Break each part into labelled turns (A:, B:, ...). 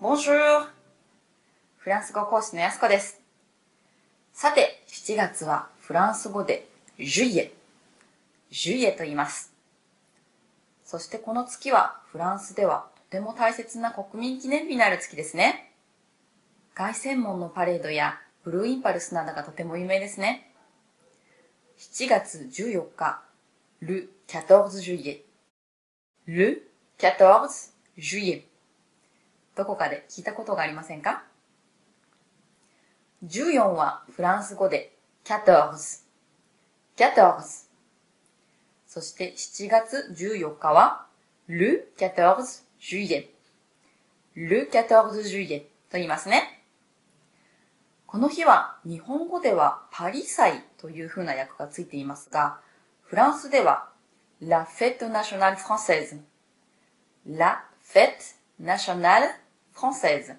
A: Bonjour! フランス語講師のやすこです。さて、7月はフランス語で juillet、juillet と言います。そしてこの月はフランスではとても大切な国民記念日になる月ですね。凱旋門のパレードやブルーインパルスなどがとても有名ですね。7月14日、le 14 juillet。Le 14 juillet。どこかで聞いたことがありませんか ?14 はフランス語で quatorze。quatorze。そして7月14日は le 14 juillet。le 14 juillet と言いますね。この日は日本語ではパリ祭という風な訳がついていますが、フランスでは La fête nationale française La fête nationale française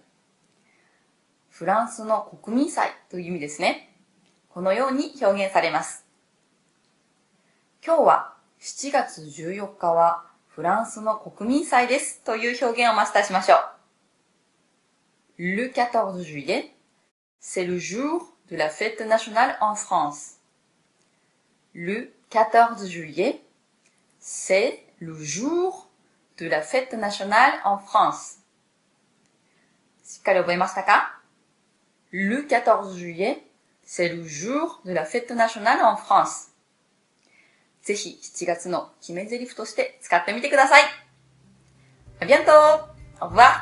A: フランスの国民祭という意味ですね。このように表現されます。今日は7月14日はフランスの国民祭ですという表現をマスターしましょう。Le 14 juillet C'est le jour de la fête nationale en France. Le 14 juillet, c'est le jour de la fête nationale en France. しっかり覚えましたか ?Le 14 juillet, c'est le jour de la fête nationale en France. ぜひ7月の決め台詞として使ってみてください。À bientôt! Au revoir!